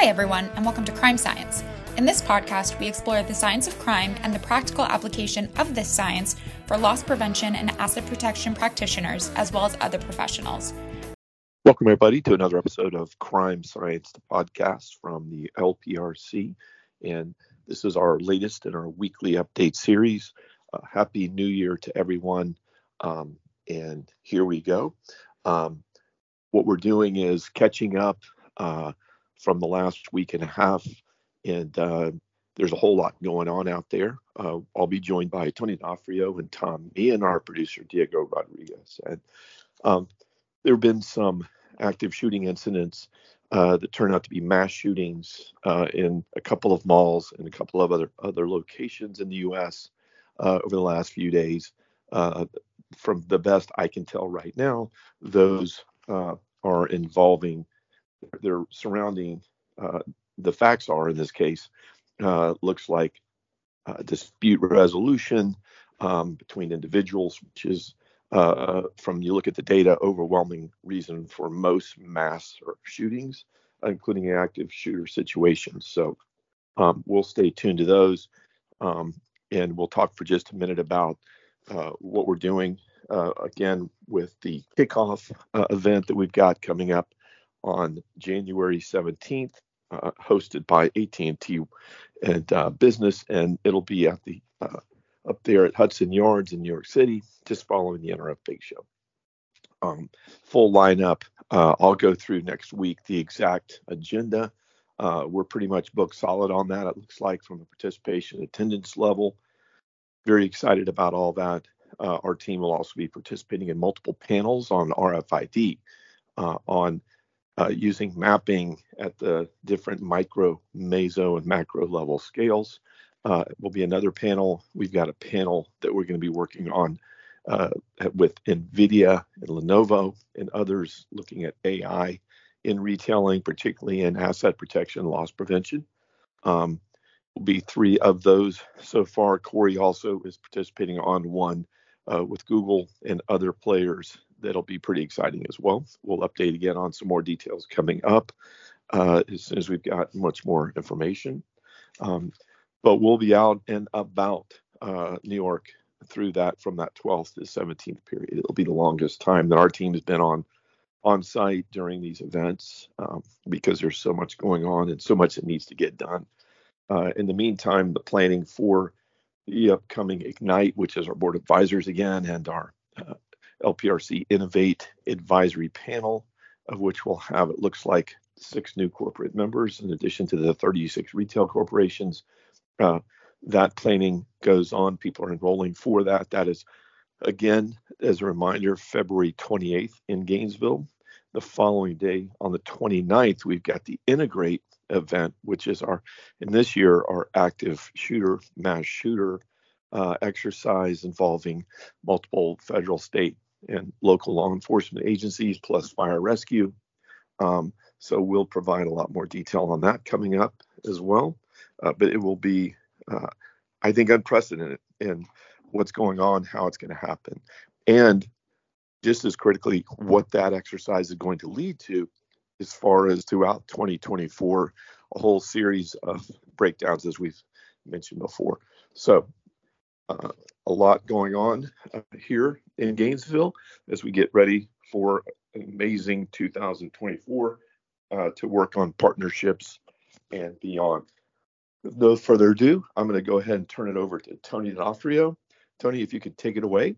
Hi, everyone, and welcome to Crime Science. In this podcast, we explore the science of crime and the practical application of this science for loss prevention and asset protection practitioners, as well as other professionals. Welcome, everybody, to another episode of Crime Science, the podcast from the LPRC. And this is our latest in our weekly update series. Uh, Happy New Year to everyone. Um, and here we go. Um, what we're doing is catching up uh, from the last week and a half, and uh, there's a whole lot going on out there. Uh, I'll be joined by Tony D'Onofrio and Tom Meehan our producer Diego Rodriguez. And um, there have been some active shooting incidents uh, that turn out to be mass shootings uh, in a couple of malls and a couple of other other locations in the U.S. Uh, over the last few days. Uh, from the best I can tell right now, those are involving they're surrounding uh, the facts are in this case uh, looks like dispute resolution um, between individuals, which is uh, from you look at the data, overwhelming reason for most mass shootings, including active shooter situations. So um, we'll stay tuned to those, um, and we'll talk for just a minute about uh, what we're doing uh, again with the kickoff uh, event that we've got coming up on January 17th, uh, hosted by AT&T and uh, Business, and it'll be at the uh, up there at Hudson Yards in New York City, just following the NRF Big Show. Um, full lineup. Uh, I'll go through next week the exact agenda. Uh, we're pretty much booked solid on that. It looks like from the participation attendance level. Very excited about all that. Uh, our team will also be participating in multiple panels on RFID, on uh, using mapping at the different micro, meso, and macro level scales. Uh, will be another panel. We've got a panel that we're going to be working on uh, with NVIDIA and Lenovo and others looking at AI in retailing, particularly in asset protection, loss prevention. Um, will be three of those so far. Corey also is participating on one uh, with Google and other players that'll be pretty exciting as well. We'll update again on some more details coming up uh, as soon as we've got much more information. Um, but we'll be out and about uh, New York through that from that 12th to 17th period. It'll be the longest time that our team has been on on site during these events um, because there's so much going on and so much that needs to get done. Uh, in the meantime, the planning for the upcoming Ignite, which is our board advisors again, and our uh, LPRC Innovate Advisory Panel, of which we'll have, it looks like, six new corporate members in addition to the 36 retail corporations uh, that planning goes on. People are enrolling for that. That is, again, as a reminder, February 28th in Gainesville. The following day, on the 29th, we've got the Integrate event, which is our, in this year, our active shooter, mass shooter uh, exercise involving multiple federal, state, and local law enforcement agencies, plus fire rescue. Um, so we'll provide a lot more detail on that coming up as well uh, but it will be, uh, I think, unprecedented in what's going on, how it's going to happen, and just as critically, what that exercise is going to lead to, as far as throughout 2024, a whole series of breakdowns, as we've mentioned before. So, uh, a lot going on uh, here in Gainesville as we get ready for amazing 2024 uh, to work on partnerships and beyond with no further ado, I'm going to go ahead and turn it over to Tony D'Onofrio. Tony, if you could take it away.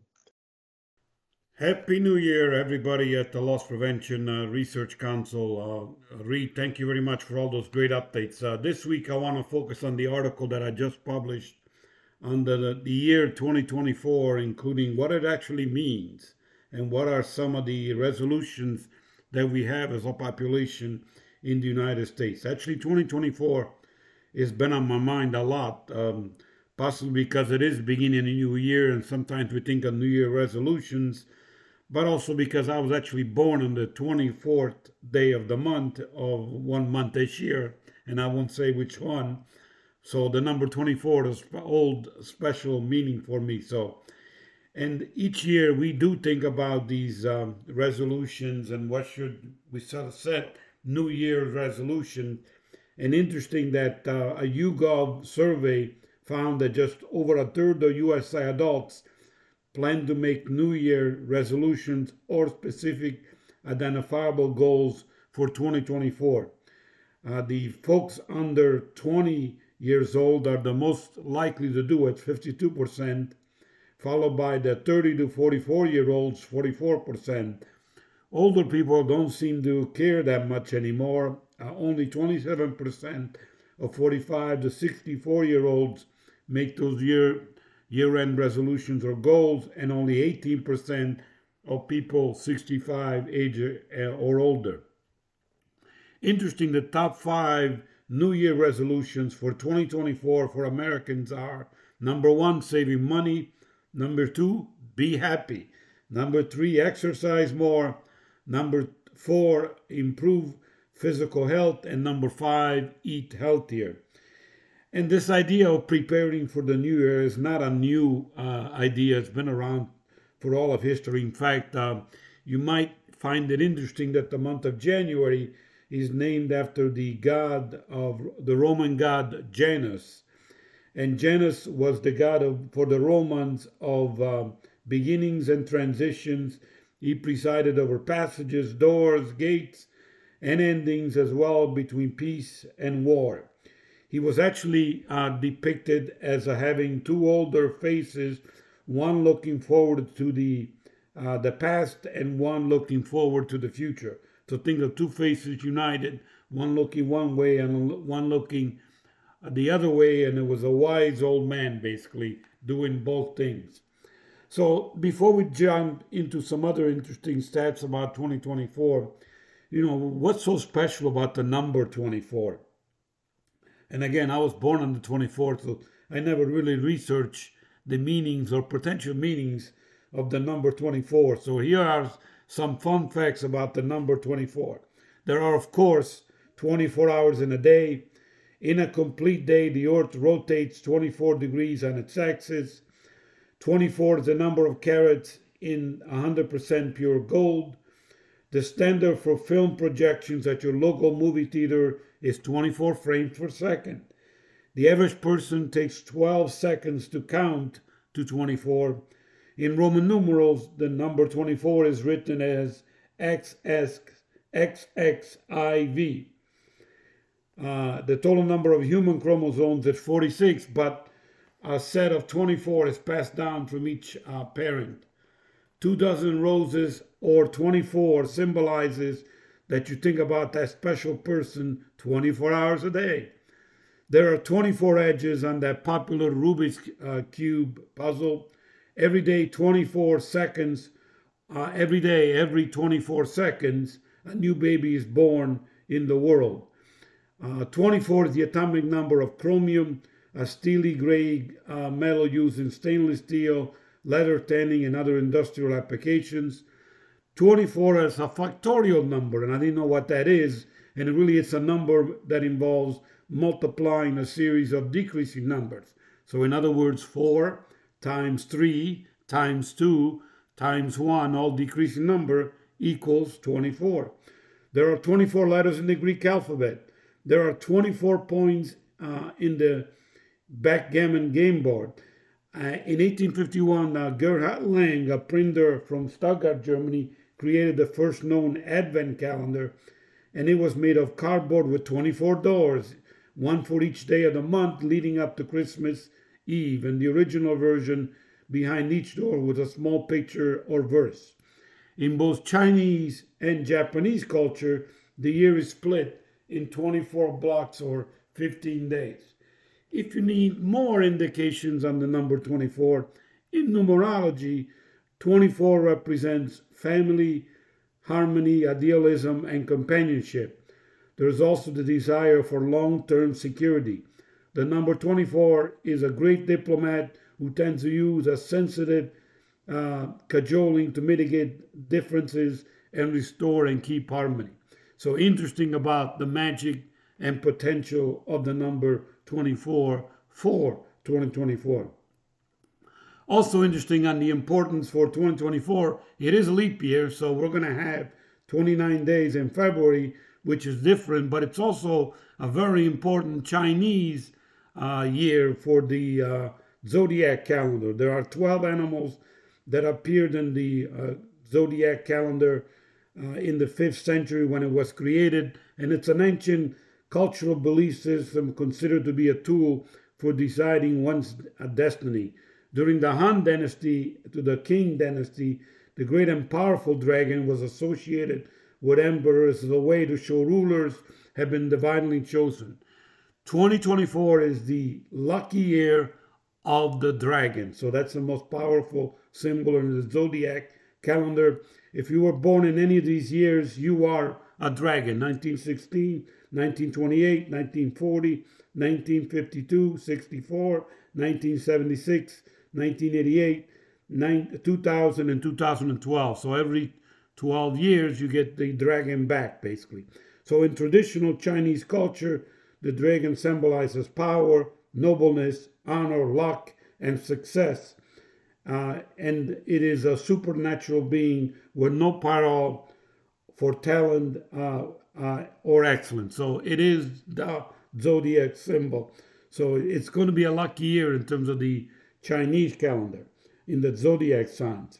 Happy New Year, everybody at the Loss Prevention uh, Research Council. Uh, Read, thank you very much for all those great updates. Uh, this week, I want to focus on the article that I just published on the, the year 2024, including what it actually means and what are some of the resolutions that we have as a population in the United States. Actually, 2024 has been on my mind a lot. Um, possibly because it is beginning a new year, and sometimes we think of New Year resolutions, but also because I was actually born on the 24th day of the month of one month this year, and I won't say which one. So the number 24 is old special meaning for me. So, and each year we do think about these um, resolutions and what should we set New Year's resolution And interesting that uh, a YouGov survey found that just over a third of U.S. adults plan to make New Year resolutions or specific identifiable goals for 2024. Uh, the folks under 20 years old are the most likely to do it, 52%, followed by the 30 to 44 year olds, 44%. Older people don't seem to care that much anymore. Uh, only 27% of 45 to 64 year olds make those year year end resolutions or goals, and only 18% of people 65 age uh, or older. Interesting, the top five New Year resolutions for 2024 for Americans are number one, saving money, number two, be happy, number three, exercise more, number four, improve physical health, and number five, eat healthier. And this idea of preparing for the new year is not a new uh, idea. It's been around for all of history. In fact, uh, you might find it interesting that the month of January is named after the god of the Roman god Janus. And Janus was the god of, for the Romans of uh, beginnings and transitions. He presided over passages, doors, gates, and endings as well between peace and war. He was actually uh, depicted as uh, having two older faces, one looking forward to the uh, the past and one looking forward to the future. So think of two faces united, one looking one way and one looking the other way, and it was a wise old man basically doing both things. So before we jump into some other interesting stats about 2024, you know, what's so special about the number 24? And again, I was born on the 24th, so I never really researched the meanings or potential meanings of the number 24. So here are some fun facts about the number 24. There are, of course, 24 hours in a day. In a complete day, the Earth rotates 24 degrees on its axis. 24 is the number of carats in 100% pure gold. The standard for film projections at your local movie theater is 24 frames per second. The average person takes 12 seconds to count to 24. In Roman numerals, the number 24 is written as XXXIV. Uh, the total number of human chromosomes is 46, but a set of 24 is passed down from each uh, parent. Two dozen roses or 24 symbolizes that you think about that special person 24 hours a day. There are 24 edges on that popular Rubik's uh, Cube puzzle. Every day, 24 seconds, uh, every day, every 24 seconds, a new baby is born in the world. Uh, 24 is the atomic number of chromium, a steely gray uh, metal used in stainless steel, leather tanning, and other industrial applications. 24 is a factorial number, and I didn't know what that is. And it really it's a number that involves multiplying a series of decreasing numbers. So, in other words, 4 times 3 times 2 times 1, all decreasing number, equals 24. There are 24 letters in the Greek alphabet. There are 24 points uh, in the backgammon game board. Uh, in 1851, uh, Gerhard Lang, a printer from Stuttgart, Germany, created the first known advent calendar, and it was made of cardboard with 24 doors, one for each day of the month leading up to Christmas Eve. And the original version behind each door was a small picture or verse. In both Chinese and Japanese culture, the year is split in 24 blocks or 15 days. If you need more indications on the number 24, in numerology, 24 represents family, harmony, idealism, and companionship. There is also the desire for long term security. The number 24 is a great diplomat who tends to use a sensitive uh, cajoling to mitigate differences and restore and keep harmony. So, interesting about the magic and potential of the number 24 for 2024. Also interesting on the importance for 2024, it is a leap year, so we're going to have 29 days in February which is different, but it's also a very important Chinese uh, year for the uh, zodiac calendar. There are 12 animals that appeared in the uh, zodiac calendar uh, in the 5th century when it was created, and it's an ancient cultural belief system considered to be a tool for deciding one's destiny. During the Han dynasty to the Qing dynasty, the great and powerful dragon was associated with emperors as a way to show rulers have been divinely chosen. 2024 is the lucky year of the dragon. So that's the most powerful symbol in the zodiac calendar. If you were born in any of these years, you are a dragon. 1916, 1928, 1940, 1952, 64, 1976, 1988, 2000, and 2012. So every 12 years, you get the dragon back, basically. So in traditional Chinese culture, the dragon symbolizes power, nobleness, honor, luck, and success. Uh, and it is a supernatural being with no parallel for talent uh, uh, or excellence. So it is the zodiac symbol. So it's going to be a lucky year in terms of the Chinese calendar in the zodiac signs.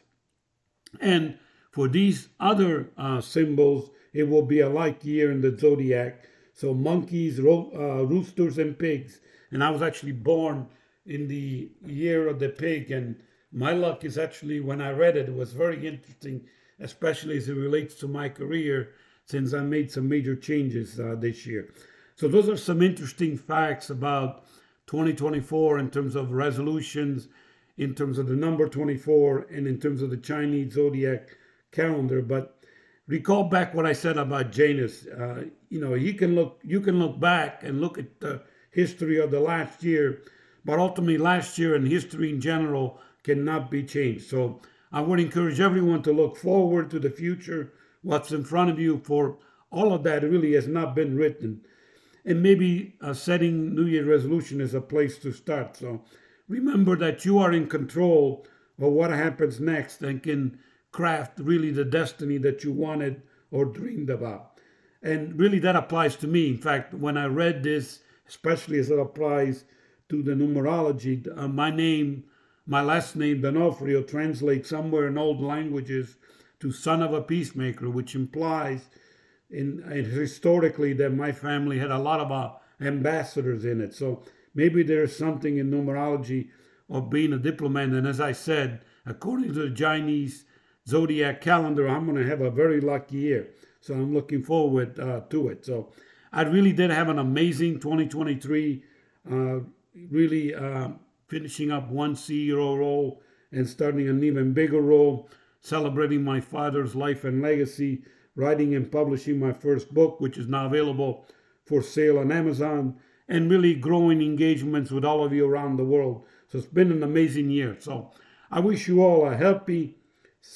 And for these other uh, symbols, it will be a lucky year in the zodiac. So monkeys, ro- uh, roosters, and pigs. And I was actually born in the year of the pig. And my luck is actually, when I read it, it was very interesting especially as it relates to my career, since I made some major changes uh, this year. So, those are some interesting facts about 2024 in terms of resolutions, in terms of the number 24, and in terms of the Chinese zodiac calendar. But recall back what I said about Janus. Uh, you know, you can look you can look back and look at the history of the last year, but ultimately last year and history in general cannot be changed. So I would encourage everyone to look forward to the future, what's in front of you, for all of that really has not been written. And maybe uh, setting New Year resolution is a place to start. So remember that you are in control of what happens next and can craft really the destiny that you wanted or dreamed about. And really, that applies to me. In fact, when I read this, especially as it applies to the numerology, uh, my name my last name, D'Onofrio, translates somewhere in old languages to son of a peacemaker, which implies in, in historically that my family had a lot of uh, ambassadors in it. So maybe there's something in numerology of being a diplomat. And as I said, according to the Chinese zodiac calendar, I'm going to have a very lucky year. So I'm looking forward uh, to it. So I really did have an amazing 2023. Uh, really uh, finishing up one CEO role and starting an even bigger role, celebrating my father's life and legacy, writing and publishing my first book, which is now available for sale on Amazon, and really growing engagements with all of you around the world. So it's been an amazing year. So I wish you all a happy,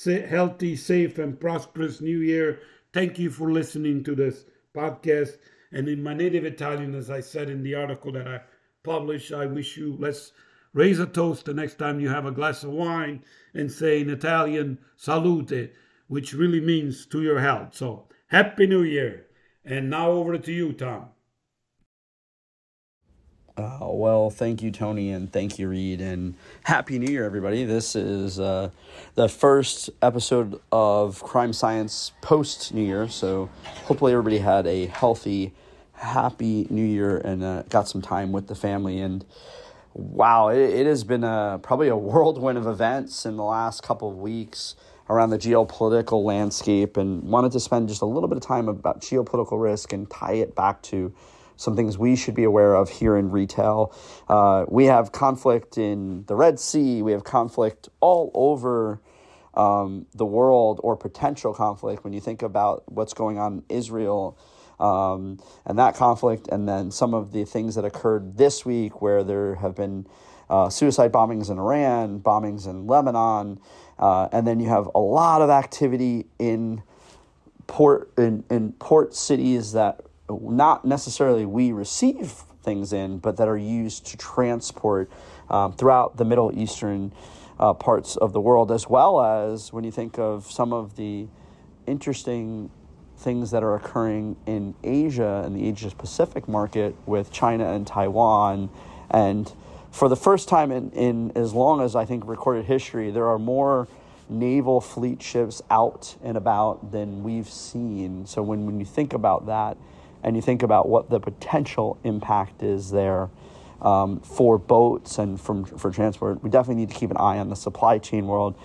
healthy, safe, and prosperous new year. Thank you for listening to this podcast. And in my native Italian, as I said in the article that I published, I wish you, let's Raise a toast the next time you have a glass of wine and say in Italian, salute, which really means to your health. So, Happy New Year. And now over to you, Tom. Uh, well, thank you, Tony, and thank you, Read, and Happy New Year, everybody. This is uh, the first episode of Crime Science post New Year, so hopefully everybody had a healthy, happy New Year and uh, got some time with the family. And wow, it, it has been a, probably a whirlwind of events in the last couple of weeks around the geopolitical landscape and wanted to spend just a little bit of time about geopolitical risk and tie it back to some things we should be aware of here in retail. Uh, we have conflict in the Red Sea, we have conflict all over. Um, the world or potential conflict when you think about what's going on in Israel um, and that conflict, and then some of the things that occurred this week where there have been uh, suicide bombings in Iran, bombings in Lebanon, uh, and then you have a lot of activity in port in, in port cities that not necessarily we receive things in, but that are used to transport um, throughout the Middle Eastern uh, parts of the world, as well as when you think of some of the interesting things that are occurring in Asia and the Asia Pacific market with China and Taiwan. And for the first time in, in as long as I think recorded history, there are more naval fleet ships out and about than we've seen. So when, when you think about that and you think about what the potential impact is there um, for boats and from, for transport, we definitely need to keep an eye on the supply chain world.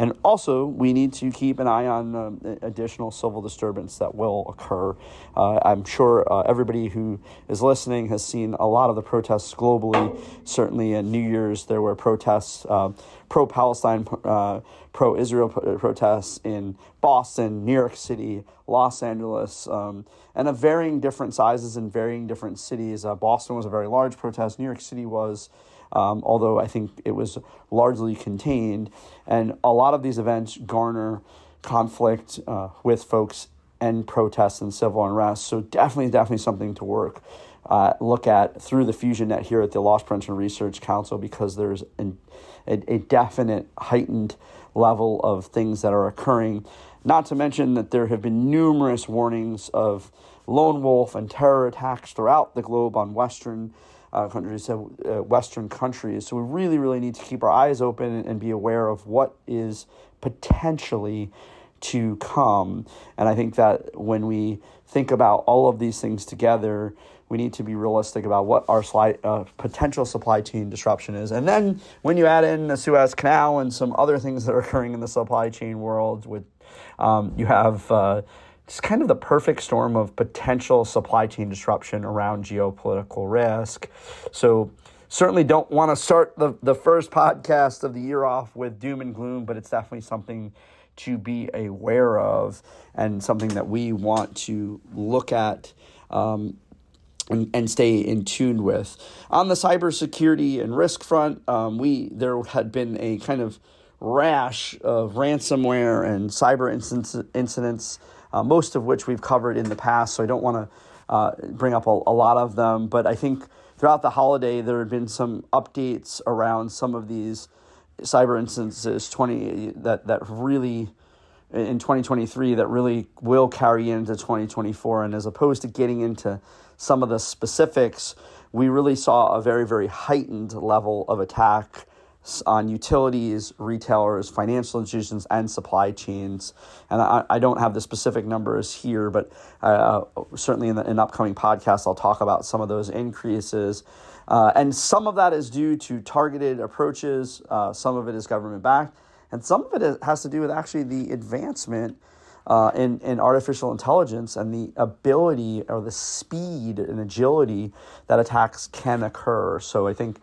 And also, we need to keep an eye on um, additional civil disturbance that will occur. Uh, I'm sure uh, everybody who is listening has seen a lot of the protests globally. Certainly, in New Year's, there were protests, uh, pro Palestine, uh, pro Israel protests in Boston, New York City, Los Angeles, um, and of varying different sizes in varying different cities. Uh, Boston was a very large protest, New York City was um, although I think it was largely contained. And a lot of these events garner conflict uh, with folks and protests and civil unrest. So definitely, definitely something to work. Uh, look at through the fusion net here at the Loss Prevention Research Council because there's an, a, a definite heightened level of things that are occurring. Not to mention that there have been numerous warnings of lone wolf and terror attacks throughout the globe on Western uh, countries, uh, Western countries. So we really, really need to keep our eyes open and be aware of what is potentially to come. And I think that when we think about all of these things together, we need to be realistic about what our slide, uh, potential supply chain disruption is. And then when you add in the Suez Canal and some other things that are occurring in the supply chain world, with um, you have uh, it's kind of the perfect storm of potential supply chain disruption around geopolitical risk. So, certainly don't want to start the, the first podcast of the year off with doom and gloom, but it's definitely something to be aware of and something that we want to look at. Um, and, and stay in tune with. On the cybersecurity and risk front, um, we there had been a kind of rash of ransomware and cyber incidents uh, most of which we've covered in the past, so I don't want to uh, bring up a, a, lot of them. But I think throughout the holiday, there have been some updates around some of these cyber instances 20 that, that really in 2023 that really will carry into 2024 and as opposed to getting into some of the specifics we really saw a very very heightened level of attack on utilities, retailers, financial institutions, and supply chains. And I, I don't have the specific numbers here, but uh, certainly in, the, in upcoming podcasts, I'll talk about some of those increases. Uh, and some of that is due to targeted approaches, uh, some of it is government backed, and some of it has to do with actually the advancement. Uh, in, in artificial intelligence and the ability or the speed and agility that attacks can occur. So I think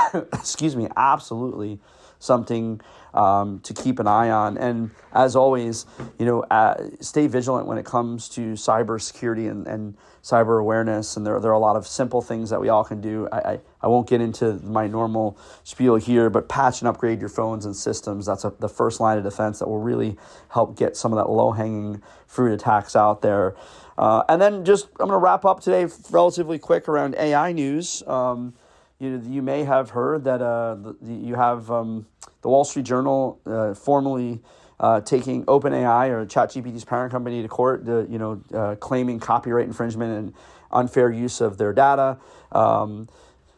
excuse me, absolutely something um, to keep an eye on. And as always, you know, uh, stay vigilant when it comes to cybersecurity and, and cyber awareness. And there, there are a lot of simple things that we all can do. I, I, I won't get into my normal spiel here, but patch and upgrade your phones and systems. That's a, the first line of defense that will really help get some of that low hanging fruit attacks out there. Uh, and then just, I'm going to wrap up today relatively quick around AI news. Um, you, you may have heard that uh, the, you have um, the Wall Street Journal uh, formally uh, taking OpenAI or ChatGPT's parent company to court, to, you know, uh, claiming copyright infringement and unfair use of their data. Um,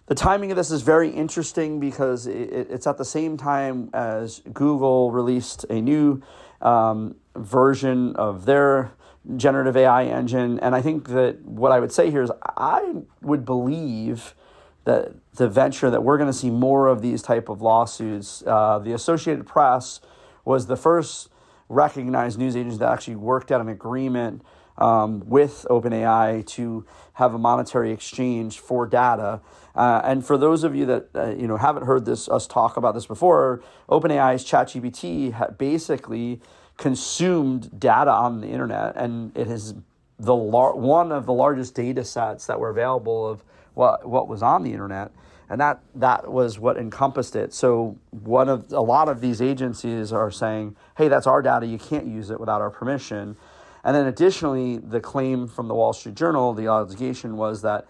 the timing of this is very interesting because it, it's at the same time as Google released a new um, version of their generative AI engine. And I think that what I would say here is I would believe the venture that we're going to see more of these type of lawsuits. Uh, the Associated Press was the first recognized news agency that actually worked out an agreement um, with OpenAI to have a monetary exchange for data. Uh, and for those of you that uh, you know haven't heard this us talk about this before, OpenAI's ChatGPT ha- basically consumed data on the internet, and it is the lar- one of the largest data sets that were available of what what was on the internet, and that that was what encompassed it. So one of a lot of these agencies are saying, "Hey, that's our data. You can't use it without our permission." And then additionally, the claim from the Wall Street Journal, the allegation was that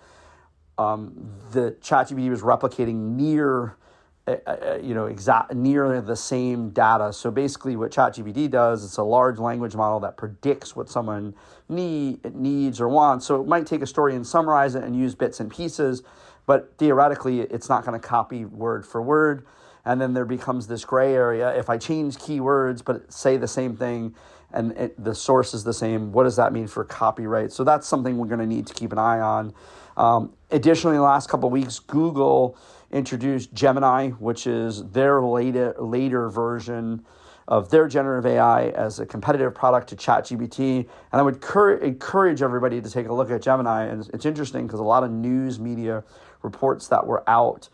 um, the ChatGPT was replicating near Uh, uh, you know exact near the same data. So basically what chatgpt does it's a large language model that predicts what someone need, needs or wants. So it might take a story and summarize it and use bits and pieces but theoretically it's not going to copy word for word. And then there becomes this gray area. If i change keywords but say the same thing and it, the source is the same what does that mean for copyright? So that's something we're going to need to keep an eye on um, additionally in the last couple weeks google introduced Gemini, which is their later, later version of their generative AI as a competitive product to ChatGPT. And I would cur- encourage everybody to take a look at Gemini. And it's interesting because a lot of news media reports that were out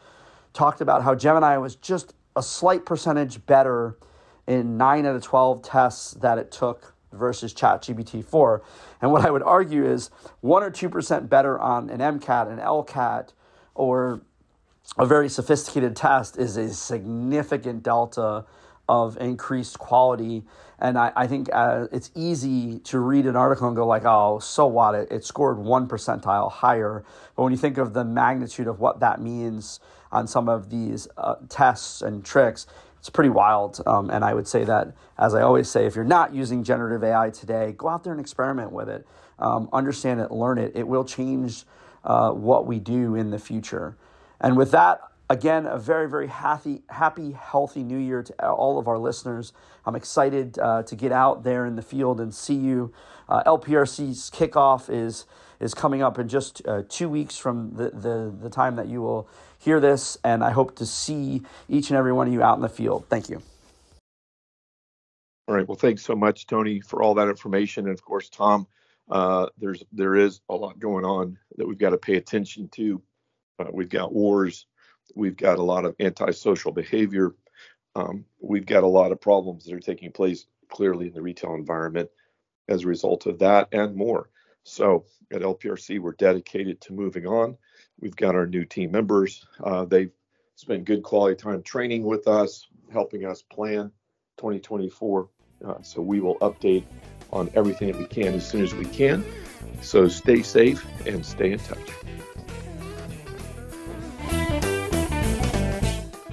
talked about how Gemini was just a slight percentage better in 9 out of 12 tests that it took versus ChatGPT 4. And what I would argue is 1 or 2% better on an MCAT, an LSAT, or a very sophisticated test is a significant delta of increased quality. And I, I think uh, it's easy to read an article and go like, oh, so what? It, it scored one percentile higher. But when you think of the magnitude of what that means on some of these uh, tests and tricks, it's pretty wild. Um, and I would say that, as I always say, if you're not using generative AI today, go out there and experiment with it. Um, understand it, learn it. It will change uh, what we do in the future. And with that, again, a very, very happy, happy, healthy new year to all of our listeners. I'm excited uh, to get out there in the field and see you. Uh, LPRC's kickoff is is coming up in just uh, two weeks from the, the, the time that you will hear this, and I hope to see each and every one of you out in the field. Thank you. All right. Well, thanks so much, Tony, for all that information, and of course, Tom. Uh, there's there is a lot going on that we've got to pay attention to uh, we've got wars. We've got a lot of antisocial behavior. Um, we've got a lot of problems that are taking place clearly in the retail environment as a result of that and more. So at LPRC, we're dedicated to moving on. We've got our new team members. Uh, they've spent good quality time training with us, helping us plan 2024. Uh, so we will update on everything that we can as soon as we can. So stay safe and stay in touch.